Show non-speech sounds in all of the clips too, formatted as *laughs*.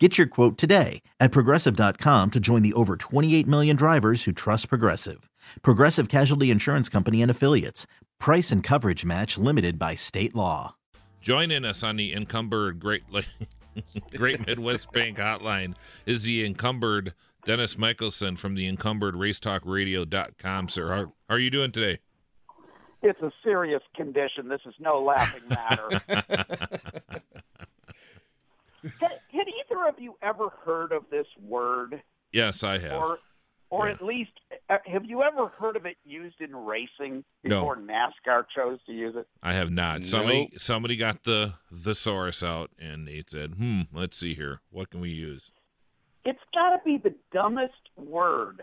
Get your quote today at progressive.com to join the over 28 million drivers who trust Progressive. Progressive Casualty Insurance Company and Affiliates. Price and coverage match limited by state law. Joining us on the encumbered Great *laughs* Great Midwest Bank Hotline is the encumbered Dennis Michelson from the encumbered racetalkradio.com. Sir, how, how are you doing today? It's a serious condition. This is no laughing matter. *laughs* had, had either of you ever heard of this word? Yes, I have. Or, or Yeah. at least, uh, have you ever heard of it used in racing before NASCAR chose to use it? I have not. Somebody somebody got the thesaurus out and they said, "Hmm, let's see here. What can we use?" It's got to be the dumbest word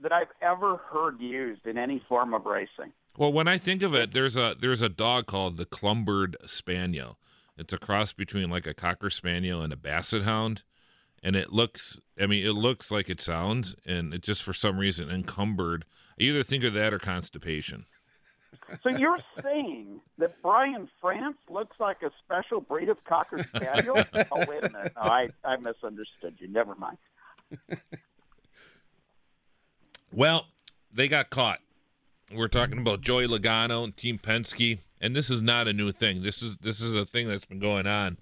that I've ever heard used in any form of racing. Well, when I think of it, there's a there's a dog called the Clumbered Spaniel. It's a cross between like a cocker spaniel and a basset hound, and it looks. I mean, it looks like it sounds, and it just for some reason encumbered. I either think of that or constipation. So you're saying that Brian France looks like a special breed of Cocker Spaniel? *laughs* oh, wait a minute. No, I, I misunderstood you. Never mind. Well, they got caught. We're talking about Joey Logano and Team Penske, and this is not a new thing. This is this is a thing that's been going on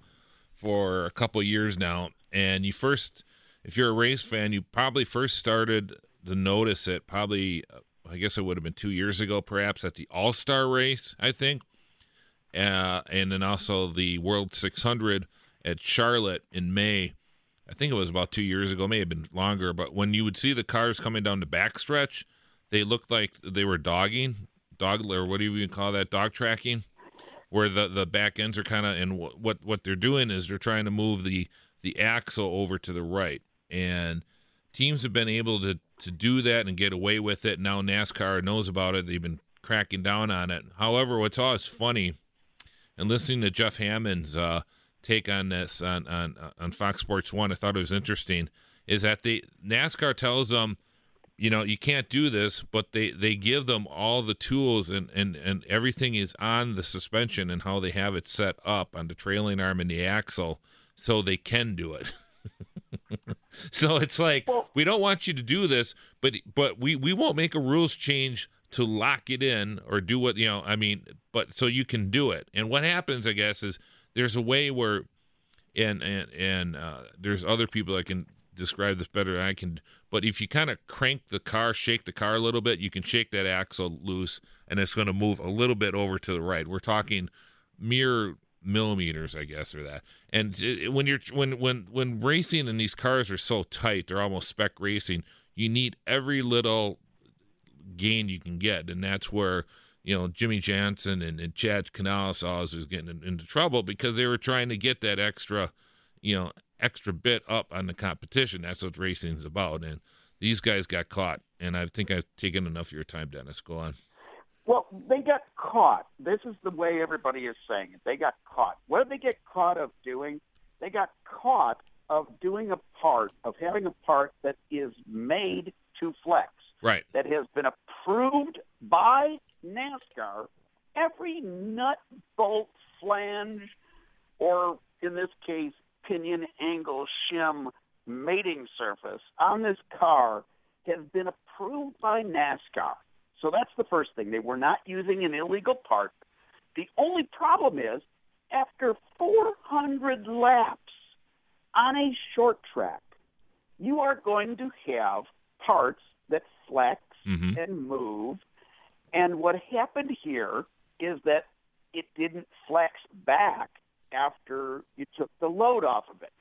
for a couple years now. And you first, if you're a race fan, you probably first started to notice it. Probably, uh, I guess it would have been two years ago, perhaps at the All Star race, I think, uh, and then also the World 600 at Charlotte in May. I think it was about two years ago, may have been longer, but when you would see the cars coming down the backstretch, they looked like they were dogging, dog or what do you call that, dog tracking, where the, the back ends are kind of, and what, what what they're doing is they're trying to move the the axle over to the right, and teams have been able to to do that and get away with it. Now NASCAR knows about it; they've been cracking down on it. However, what's always funny, and listening to Jeff Hammond's uh, take on this on, on on Fox Sports One, I thought it was interesting. Is that the NASCAR tells them, you know, you can't do this, but they they give them all the tools and and and everything is on the suspension and how they have it set up on the trailing arm and the axle, so they can do it. *laughs* so it's like we don't want you to do this, but but we we won't make a rules change to lock it in or do what you know. I mean, but so you can do it. And what happens, I guess, is there's a way where, and and and uh, there's other people that can describe this better than I can. But if you kind of crank the car, shake the car a little bit, you can shake that axle loose, and it's going to move a little bit over to the right. We're talking mere millimeters, I guess, or that. And when you're when when when racing and these cars are so tight, they're almost spec racing. You need every little gain you can get, and that's where you know Jimmie Johnson and, and Chad Knaus was getting in- into trouble because they were trying to get that extra, you know, extra bit up on the competition. That's what racing's about, and these guys got caught. And I think I've taken enough of your time, Dennis. Go on. Well, they got caught. This is the way everybody is saying it. They got caught. What did they get caught of doing? They got caught of doing a part, of having a part that is made to flex, Right. that has been approved by NASCAR. Every nut, bolt, flange, or in this case, pinion angle shim mating surface on this car has been approved by NASCAR. So that's the first thing. They were not using an illegal part. The only problem is after 400 laps on a short track, you are going to have parts that flex Mhm. and move. And what happened here is that it didn't flex back after you took the load off of it.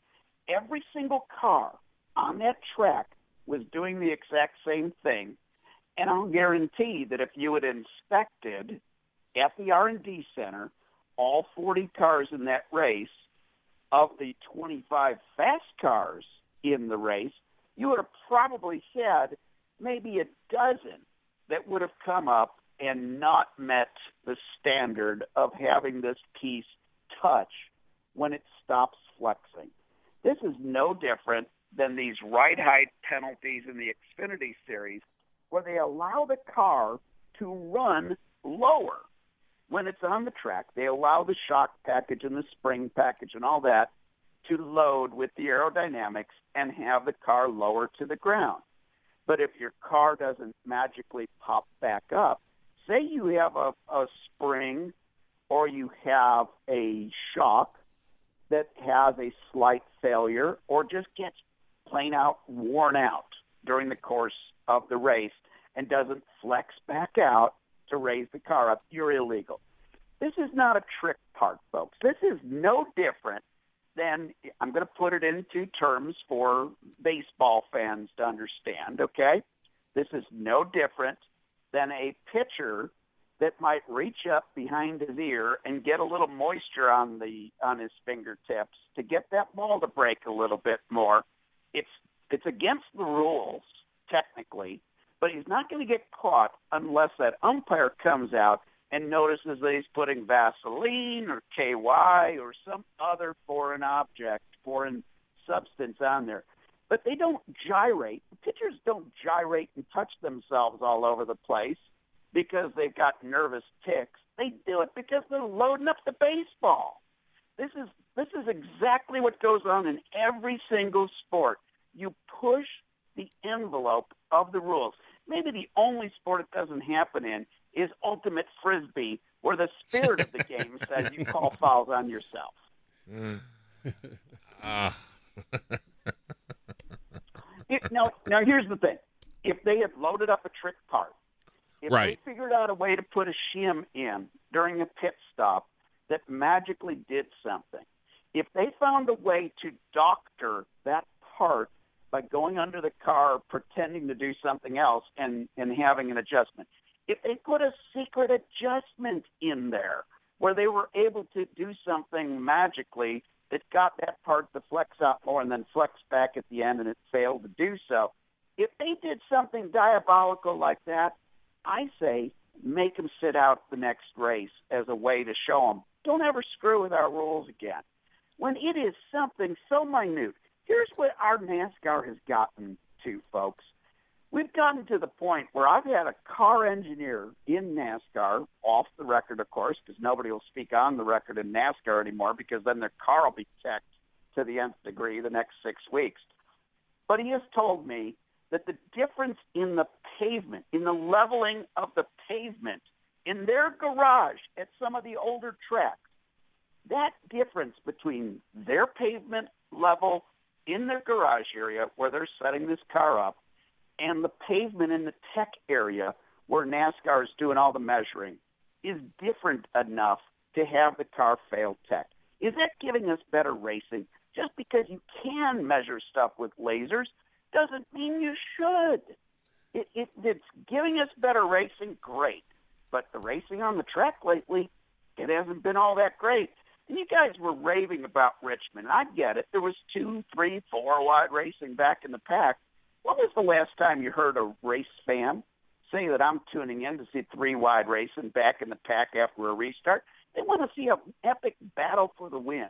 Every single car on that track was doing the exact same thing. And I'll guarantee that if you had inspected at the R&D center all 40 cars in that race, of the 25 fast cars in the race, you would have probably had maybe a dozen that would have come up and not met the standard of having this piece touch when it stops flexing. This is no different than these ride height penalties in the Xfinity series where they allow the car to run lower when it's on the track. They allow the shock package and the spring package and all that to load with the aerodynamics and have the car lower to the ground. But if your car doesn't magically pop back up, say you have a, a spring or you have a shock that has a slight failure or just gets plain out worn out during the course of the race and doesn't flex back out to raise the car up, you're illegal. This is not a trick part, folks. This is no different than I'm going to put it into terms for baseball fans to understand, okay? This is no different than a pitcher that might reach up behind his ear and get a little moisture on the on his fingertips to get that ball to break a little bit more. It's it's against the rules technically, but he's not going to get caught unless that umpire comes out and notices that he's putting Vaseline or KY or some other foreign object, foreign substance on there. But they don't gyrate. Pitchers don't gyrate and touch themselves all over the place because they've got nervous ticks. They do it because they're loading up the baseball. This is this is exactly what goes on in every single sport. You push the envelope of the rules. Maybe the only sport it doesn't happen in is ultimate frisbee, where the spirit of the *laughs* game says you call fouls on yourself. *laughs* Uh. now, now here's the thing: if they had loaded up a trick part, if right. they figured out a way to put a shim in during a pit stop that magically did something, if they found a way to doctor that part by going under the car, pretending to do something else, and and having an adjustment, if they put a secret adjustment in there where they were able to do something magically that got that part to flex out more and then flex back at the end and it failed to do so. If they did something diabolical like that, I say make them sit out the next race as a way to show them don't ever screw with our rules again. When it is something so minute, here's what our NASCAR has gotten to, folks we've gotten to the point where I've had a car engineer in NASCAR, off the record, of course, because nobody will speak on the record in NASCAR anymore because then their car will be checked to the nth degree the next six weeks. But he has told me that the difference in the pavement, in the leveling of the pavement in their garage at some of the older tracks, that difference between their pavement level in their garage area where they're setting this car up and the pavement in the tech area where NASCAR is doing all the measuring is different enough to have the car fail tech. Is that giving us better racing? Just because you can measure stuff with lasers doesn't mean you should. It, it, it's giving us better racing, great. But the racing on the track lately, it hasn't been all that great. And you guys were raving about Richmond. I get it. There was two, three, four wide racing back in the pack. When was the last time you heard a race fan say that I'm tuning in to see three wide racing back in the pack after a restart? They want to see an epic battle for the win.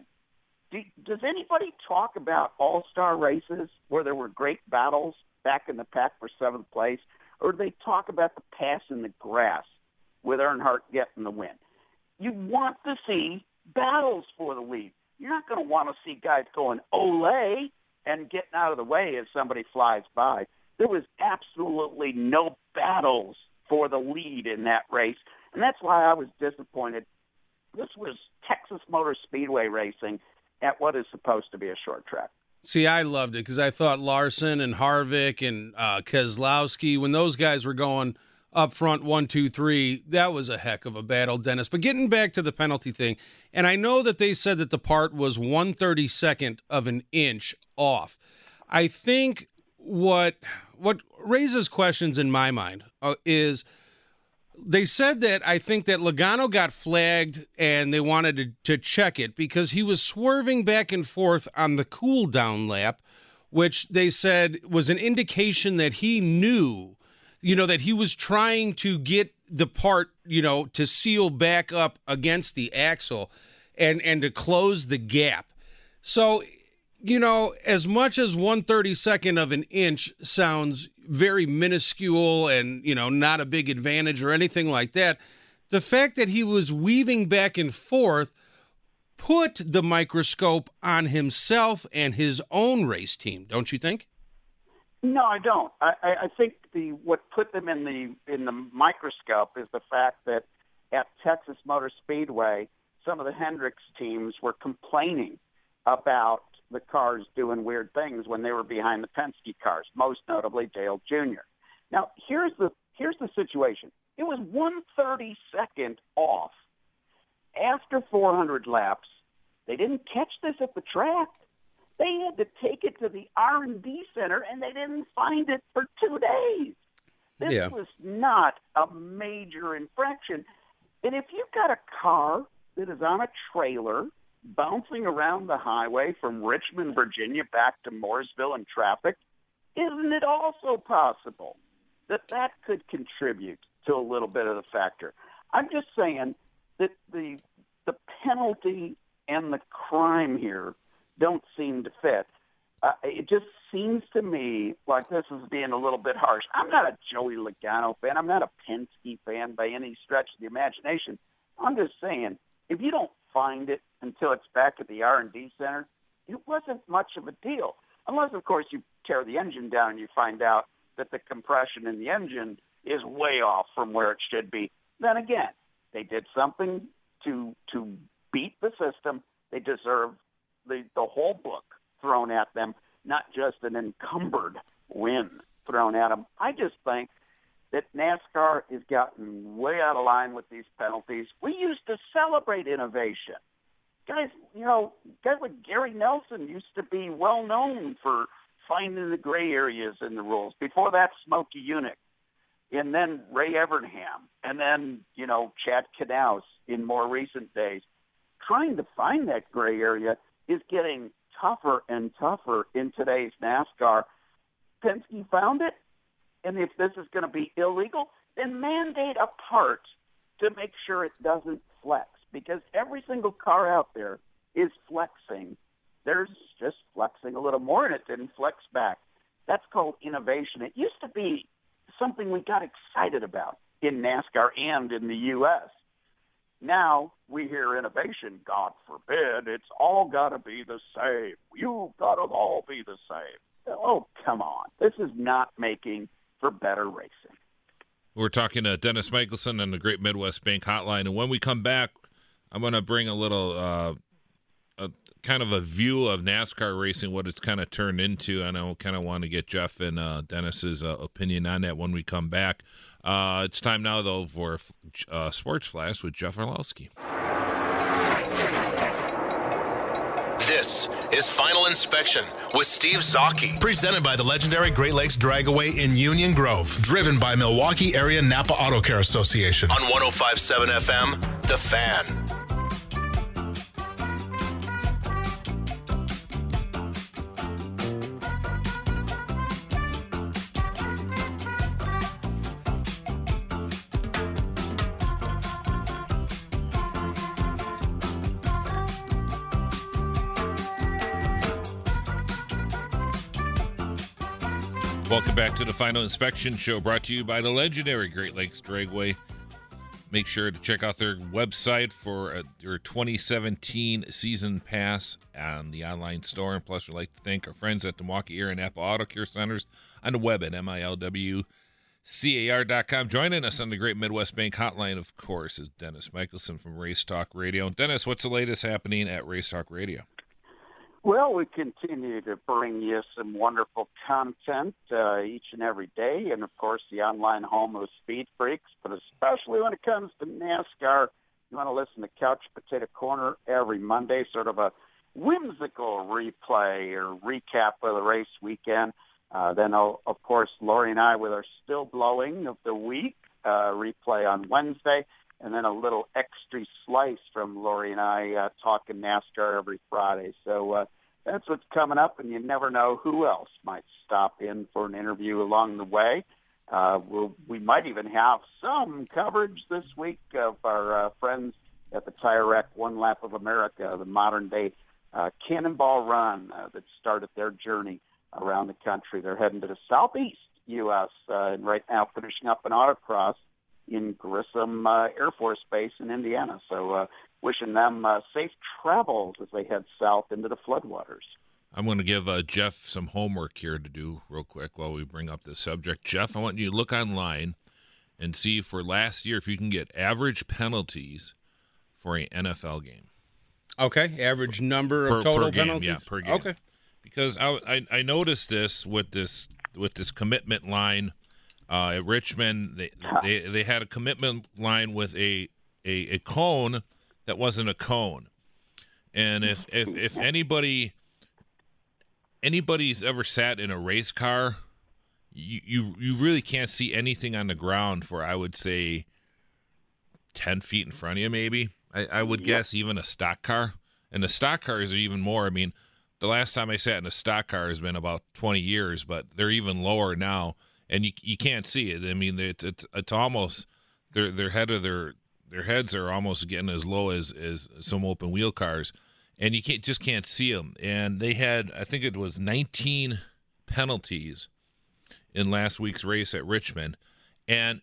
Do, does anybody talk about all star races where there were great battles back in the pack for seventh place? Or do they talk about the pass in the grass with Earnhardt getting the win? You want to see battles for the lead. You're not going to want to see guys going, Olay, and getting out of the way as somebody flies by. There was absolutely no battles for the lead in that race, and that's why I was disappointed. This was Texas Motor Speedway racing at what is supposed to be a short track. See, I loved it because I thought Larson and Harvick and uh, Keselowski, when those guys were going – up front, one, two, three. That was a heck of a battle, Dennis. But getting back to the penalty thing, and I know that they said that the part was one thirty second of an inch off. I think what what raises questions in my mind uh, is they said that I think that Logano got flagged and they wanted to, to check it because he was swerving back and forth on the cool down lap, which they said was an indication that he knew you know, that he was trying to get the part, you know, to seal back up against the axle and and to close the gap. So, you know, as much as one thirty second of an inch sounds very minuscule and you know not a big advantage or anything like that, the fact that he was weaving back and forth put the microscope on himself and his own race team, don't you think? No, I don't. I, I think the what put them in the in the microscope is the fact that at Texas Motor Speedway, some of the Hendricks teams were complaining about the cars doing weird things when they were behind the Penske cars, most notably Dale Jr. Now, here's the here's the situation. It was one thirty second off after 400 laps. They didn't catch this at the track. They had to take it to the R&D center, and they didn't find it for two days. This Yeah. was not a major infraction. And if you've got a car that is on a trailer bouncing around the highway from Richmond, Virginia, back to Mooresville in traffic, isn't it also possible that that could contribute to a little bit of the factor? I'm just saying that the the penalty and the crime here don't seem to fit. Uh, it just seems to me like this is being a little bit harsh. I'm not a Joey Logano fan. I'm not a Penske fan by any stretch of the imagination. I'm just saying, if you don't find it until it's back at the R&D center, it wasn't much of a deal. Unless, of course, you tear the engine down and you find out that the compression in the engine is way off from where it should be. Then again, they did something to to beat the system. They deserve the the whole book thrown at them, not just an encumbered win thrown at them. I just think that NASCAR has gotten way out of line with these penalties. We used to celebrate innovation. Guys, you know, guys like Gary Nelson used to be well known for finding the gray areas in the rules. Before that, Smokey Yunick and then Ray Evernham, and then you know Chad Knaus in more recent days. Trying to find that gray area is getting tougher and tougher in today's NASCAR. Penske found it, and if this is going to be illegal, then mandate a part to make sure it doesn't flex, because every single car out there is flexing. There's just flexing a little more, and it didn't flex back. That's called innovation. It used to be something we got excited about in NASCAR and in the U.S. Now we hear innovation. God forbid, it's all got to be the same. You've got to all be the same. Oh, come on. This is not making for better racing. We're talking to Dennis Michelson on the Great Midwest Bank Hotline, and when we come back, I'm going to bring a little, uh, a kind of a view of NASCAR racing, what it's kind of turned into, and I kind of want to get Jeff and uh, Dennis's uh, opinion on that when we come back. Uh, it's time now, though, for uh, Sports Flash with Jeff Orlowski. This is Final Inspection with Steve Zocchi, presented by the legendary Great Lakes Dragaway in Union Grove, driven by Milwaukee Area Napa Auto Care Association. On 1057 FM, The Fan. Back to the Final Inspection Show, brought to you by the legendary Great Lakes Dragway. Make sure to check out their website for uh, their 2017 season pass on the online store. And plus, we'd like to thank our friends at the Milwaukee Area and Napa Auto Care Centers on the web at milwcar.com. Joining us on the Great Midwest Bank Hotline, of course, is Dennis Michelson from Race Talk Radio. Dennis, what's the latest happening at Race Talk Radio? Well, we continue to bring you some wonderful content uh, each and every day, and of course, the online home of Speed Freaks. But especially when it comes to NASCAR, you want to listen to Couch Potato Corner every Monday, sort of a whimsical replay or recap of the race weekend. Uh, then, of course, Lori and I with our still blowing of the week uh, replay on Wednesday, and then a little extra slice from Lori and I uh, talking NASCAR every Friday. So uh, that's what's coming up, and you never know who else might stop in for an interview along the way. Uh, we'll, we might even have some coverage this week of our uh, friends at the Tire Rack One Lap of America, the modern day uh, Cannonball Run uh, that started their journey around the country. They're heading to the southeast U.S. Uh, and right now finishing up an autocross in Grissom uh, Air Force Base in Indiana. So uh, wishing them uh, safe travels as they head south into the floodwaters. I'm going to give uh, Jeff some homework here to do real quick while we bring up this subject. Jeff, I want you to look online and see for last year if you can get average penalties for an NFL game. Okay, average number Per- of total per game, penalties. yeah, per game. Okay, because I, I I noticed this with this with this commitment line uh, at Richmond. They, *laughs* they they had a commitment line with a, a a cone that wasn't a cone, and if if if *laughs* anybody anybody's ever sat in a race car, you you you really can't see anything on the ground for I would say ten feet in front of you, maybe. I, I would guess even a stock car, and the stock cars are even more. I mean, the last time I sat in a stock car has been about 20 years, but they're even lower now, and you you can't see it. I mean, it's it's, it's almost their their head of their their heads are almost getting as low as as some open wheel cars, and you can't just can't see them. And they had I think it was 19 penalties in last week's race at Richmond, and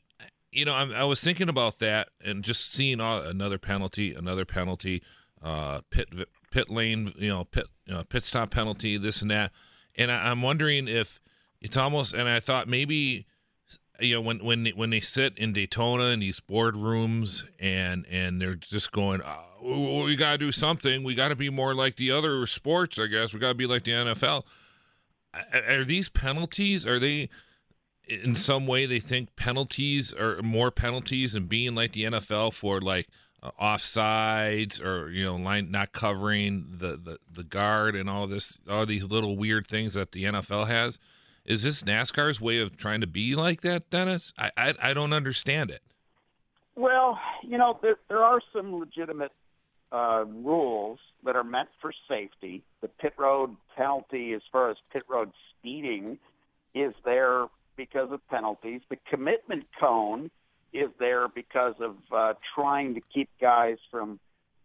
you know I, I was thinking about that and just seeing all, another penalty, another penalty, uh, pit pit lane, you know, pit you know, pit stop penalty, this and that, and I, I'm wondering if it's almost. And I thought maybe, you know, when when when they sit in Daytona in these boardrooms and and they're just going, oh, we got to do something. We got to be more like the other sports, I guess. We got to be like the NFL. Are- these penalties? Are they? in some way they think penalties are more penalties and being like the NFL for like uh, offsides or you know line not covering the, the the guard and all this all these little weird things that the NFL has is this NASCAR's way of trying to be like that Dennis I I, I don't understand it Well, you know, there, there are some legitimate uh, rules that are meant for safety. The pit road penalty, as far as pit road speeding, is there because of penalties. The commitment cone is there because of uh, trying to keep guys from,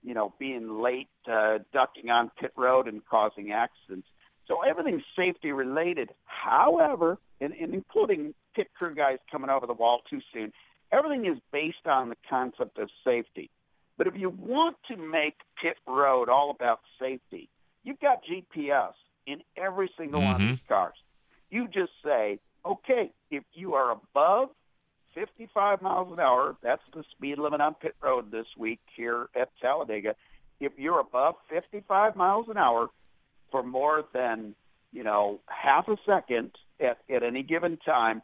you know, being late, uh, ducking on pit road and causing accidents. So everything's safety related. However, and, and including pit crew guys coming over the wall too soon, everything is based on the concept of safety. But if you want to make pit road all about safety, you've got GPS in every single one of mm-hmm. these cars. You just say, okay, if you are above 55 miles an hour, that's the speed limit on pit road this week here at Talladega. If you're above 55 miles an hour for more than, you know, half a second at, at any given time,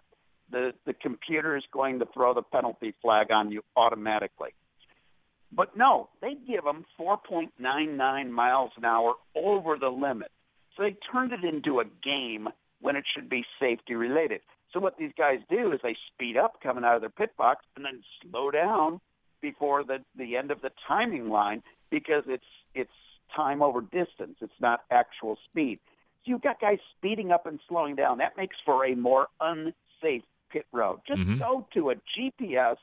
the, the computer is going to throw the penalty flag on you automatically. But no, they give them 4.99 miles an hour over the limit. So they turned it into a game when it should be safety related. So what these guys do is they speed up coming out of their pit box and then slow down before the the end of the timing line because it's it's time over distance. It's not actual speed. So you've got guys speeding up and slowing down. That makes for a more unsafe pit road. Just Mhm. go to a GPS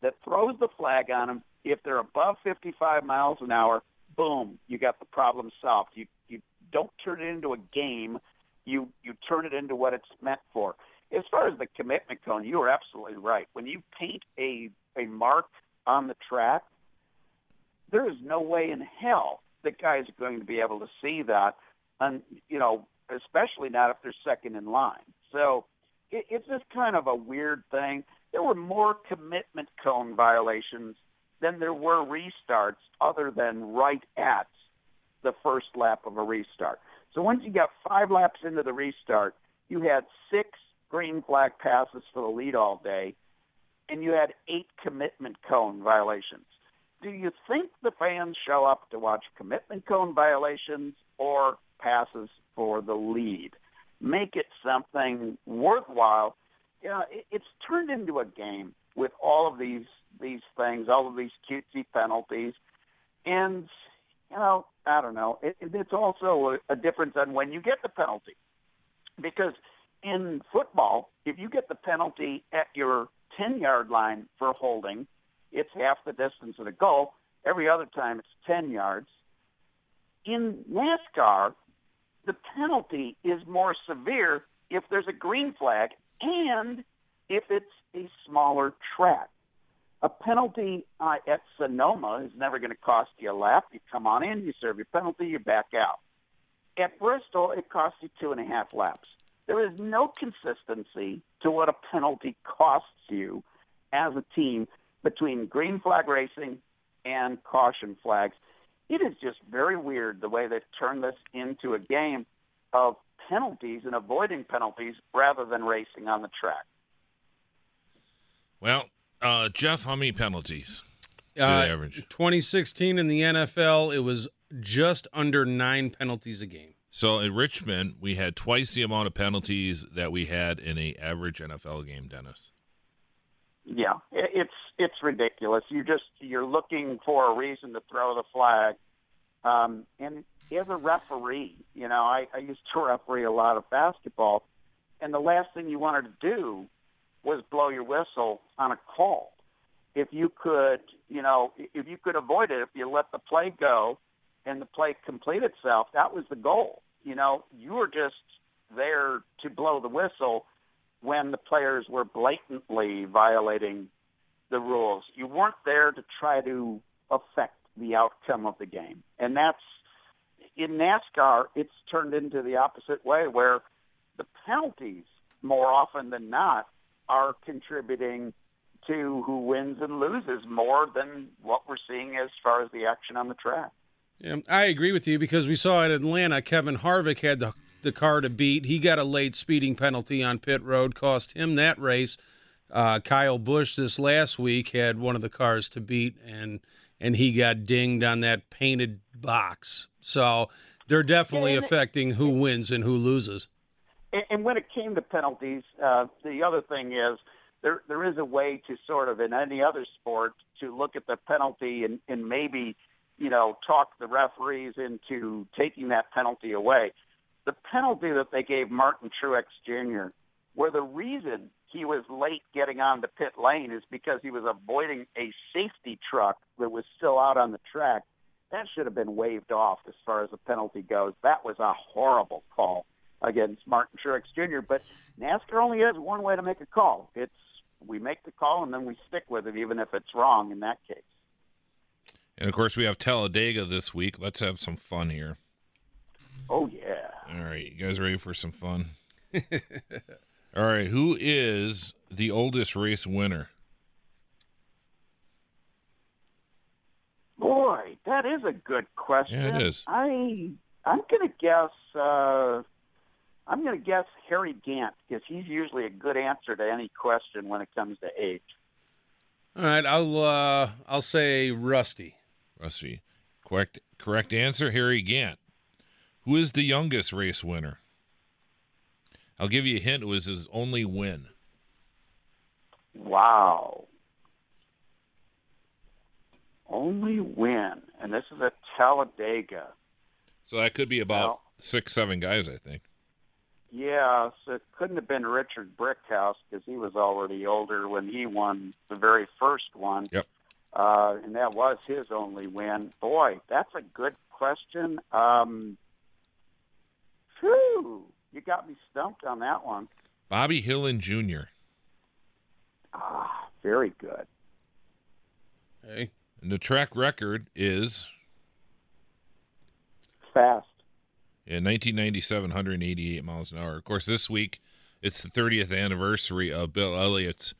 that throws the flag on them. If they're above 55 miles an hour, boom, you got the problem solved. You you don't turn it into a game. You you turn it into what it's meant for. As far as the commitment cone, you are absolutely right. When you paint a a mark on the track, there is no way in hell that guys are going to be able to see that, and you know, especially not if they're second in line. So it, it's just kind of a weird thing. There were more commitment cone violations than there were restarts, other than right at the first lap of a restart. So once you got five laps into the restart, you had six green flag passes for the lead all day, and you had eight commitment cone violations. Do you think the fans show up to watch commitment cone violations or passes for the lead? Make it something worthwhile. You know, it, it's turned into a game with all of these these things, all of these cutesy penalties, and you know, I don't know. It, it's also a, a difference on when you get the penalty, because in football, if you get the penalty at your 10 yard line for holding, it's half the distance of the goal. Every other time it's 10 yards. In NASCAR, the penalty is more severe if there's a green flag and if it's a smaller track. A penalty uh, at Sonoma is never going to cost you a lap. You come on in, you serve your penalty, you back out. At Bristol, it costs you two and a half laps. There is no consistency to what a penalty costs you as a team between green flag racing and caution flags. It is just very weird the way they've turned this into a game of penalties and avoiding penalties rather than racing on the track. Well, uh, Jeff, how many penalties? do Uh, average? 2016 in the NFL, it was just under nine penalties a game. So in Richmond, we had twice the amount of penalties that we had in a average NFL game, Dennis. Yeah, it's it's ridiculous. You just you're looking for a reason to throw the flag, um, and as a referee, you know, I, I used to *laughs* referee a lot of basketball, and the last thing you wanted to do was blow your whistle on a call. If you could, you know, if you could avoid it, if you let the play go and the play complete itself, that was the goal. You know, you were just there to blow the whistle when the players were blatantly violating the rules. You weren't there to try to affect the outcome of the game. And that's in NASCAR, it's turned into the opposite way where the penalties more often than not are contributing to who wins and loses more than what we're seeing as far as the action on the track. Yeah, I agree with you because we saw at Atlanta, Kevin Harvick had the the car to beat. He got a late speeding penalty on pit road, cost him that race. Uh, Kyle Busch this last week had one of the cars to beat, and and he got dinged on that painted box. So they're definitely Yeah, affecting who wins and who loses. And, and when it came to penalties, uh, the other thing is there there is a way to sort of in any other sport to look at the penalty and, and maybe you know talk the referees into taking that penalty away. The penalty that they gave Martin Truex Jr. where the reason he was late getting on the pit lane is because he was avoiding a safety truck that was still out on the track. That should have been waved off as far as the penalty goes. That was a horrible call against Martin Truex Jr. But NASCAR only has one way to make a call. It's we make the call and then we stick with it, even if it's wrong in that case. And of course, we have Talladega this week. Let's have some fun here. Oh yeah. All right, you guys ready for some fun? *laughs* All right, who is the oldest race winner? Boy, that is a good question. Yeah, it is. I I'm gonna guess uh I'm gonna guess Harry Gant because he's usually a good answer to any question when it comes to age. All right, I'll uh, I'll say Rusty. Rusty. Correct correct answer, Harry Gant. Who is the youngest race winner? I'll give you a hint. It was his only win. Wow. Only win, and this is at Talladega. So that could be about Well- six, seven guys, I think. Yeah, so it couldn't have been Richard Brickhouse because he was already older when he won the very first one. Yep. Uh, and that was his only win. Boy, that's a good question. Um, phew, you got me stumped on that one. Bobby Hillin Jr. Ah, very good. Hey, And the track record is Fast. in 1997, 188 miles an hour. Of course, this week it's the 30th anniversary of Bill Elliott's.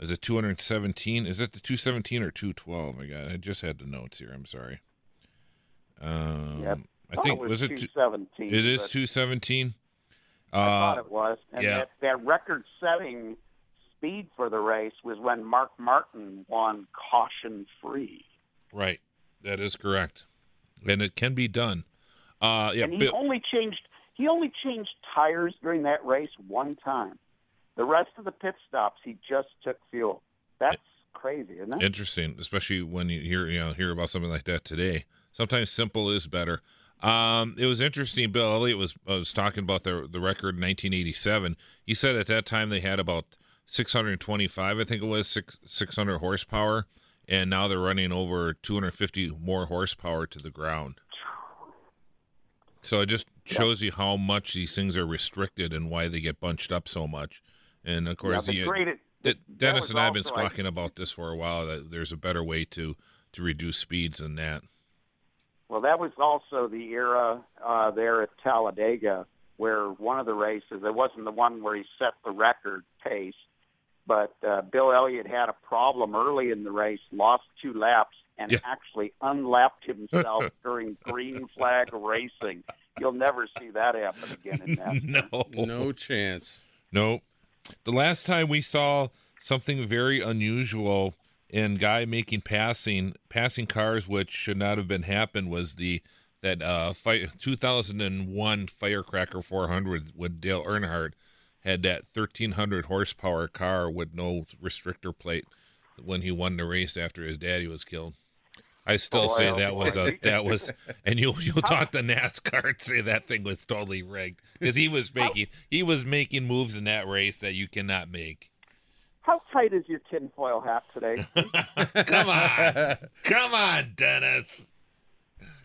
Is it 217? Is it the 217 or 212? I got. I just had the notes here. I'm sorry. Um, Yep. I Thought think it was, was it? two- 217. It is but 217. I thought Uh, it was. And yeah. that, that record setting speed for the race was when Mark Martin won caution free. right. That is correct, and it can be done. Uh, yeah. and he Bill, only changed he only changed tires during that race one time. The rest of the pit stops he just took fuel. That's crazy, isn't it? Interesting, especially when you hear you know hear about something like that today. Sometimes simple is better. Um, it was interesting. Bill Elliott was was talking about the the record in 1987. He said at that time they had about 625, I think it was six 600 horsepower, and now they're running over 250 more horsepower to the ground. So it just shows you how much these things are restricted and why they get bunched up so much. And of course, yeah, the great, D- Dennis and I have been talking about this for a while. That there's a better way to to reduce speeds than that. Well, that was also the era uh, there at Talladega where one of the races, it wasn't the one where he set the record pace, but uh, Bill Elliott had a problem early in the race, lost two laps, and Yeah. actually unlapped himself *laughs* during green flag racing. You'll never see that happen again in *laughs* NASCAR. no, No chance. Nope. The last time we saw something very unusual in guy making passing passing cars, which should not have been happened, was the that uh fi 2001 Firecracker 400 with Dale Earnhardt had that 1300 horsepower car with no restrictor plate when he won the race after his daddy was killed. I still Boy, say oh that was a *laughs* that was, and you'll you'll talk to NASCAR and say that thing was totally rigged because he was making he was making moves in that race that you cannot make. How tight is your tinfoil hat today? *laughs* Come on, come on, Dennis.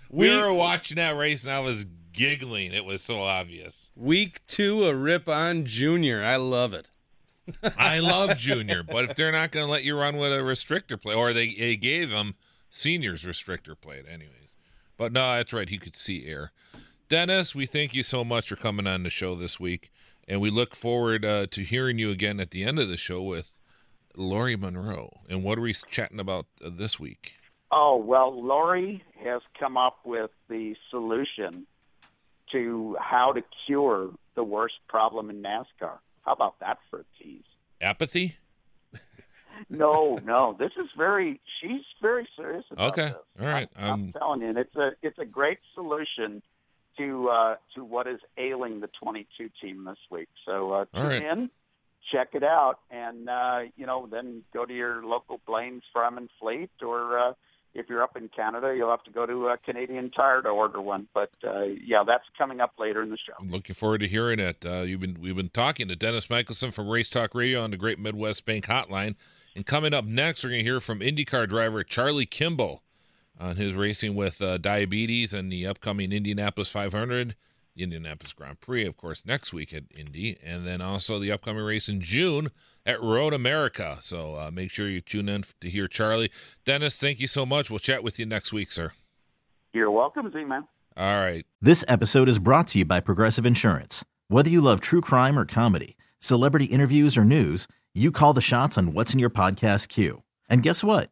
We, We- were watching that race and I was giggling. It was so obvious. Week two, a rip on Junior. I love it. I love Junior, but if they're not going to let you run with a restrictor plate, or they, they gave him seniors restrictor plate, anyways. But no, that's right. He could see air. Dennis, we thank you so much for coming on the show this week, and we look forward uh, to hearing you again at the end of the show with Lori Monroe. And what are we chatting about uh, this week? Oh, well, Lori has come up with the solution to how to cure the worst problem in NASCAR. How about that for a tease? Apathy? *laughs* No, no, this is very. She's very serious about Okay, this. all right, I'm, I'm um, telling you, and it's a it's a great solution to uh, to what is ailing the 22 team this week. So uh, tune right. in, check it out, and uh, you know then go to your local Blain's Farm and Fleet, or uh, if you're up in Canada, you'll have to go to a Canadian Tire to order one. But uh, yeah, that's coming up later in the show. I'm looking forward to hearing it. Uh, you've been we've been talking to Dennis Michelson from Race Talk Radio on the Great Midwest Bank Hotline, and coming up next, we're going to hear from IndyCar driver Charlie Kimball on his racing with uh, diabetes and the upcoming Indianapolis 500, the Indianapolis Grand Prix, of course, next week at Indy, and then also the upcoming race in June at Road America. So uh, make sure you tune in to hear Charlie. Dennis, thank you so much. We'll chat with you next week, sir. You're welcome, Z-Man. All right. This episode is brought to you by Progressive Insurance. Whether you love true crime or comedy, celebrity interviews or news, you call the shots on what's in your podcast queue. And guess what?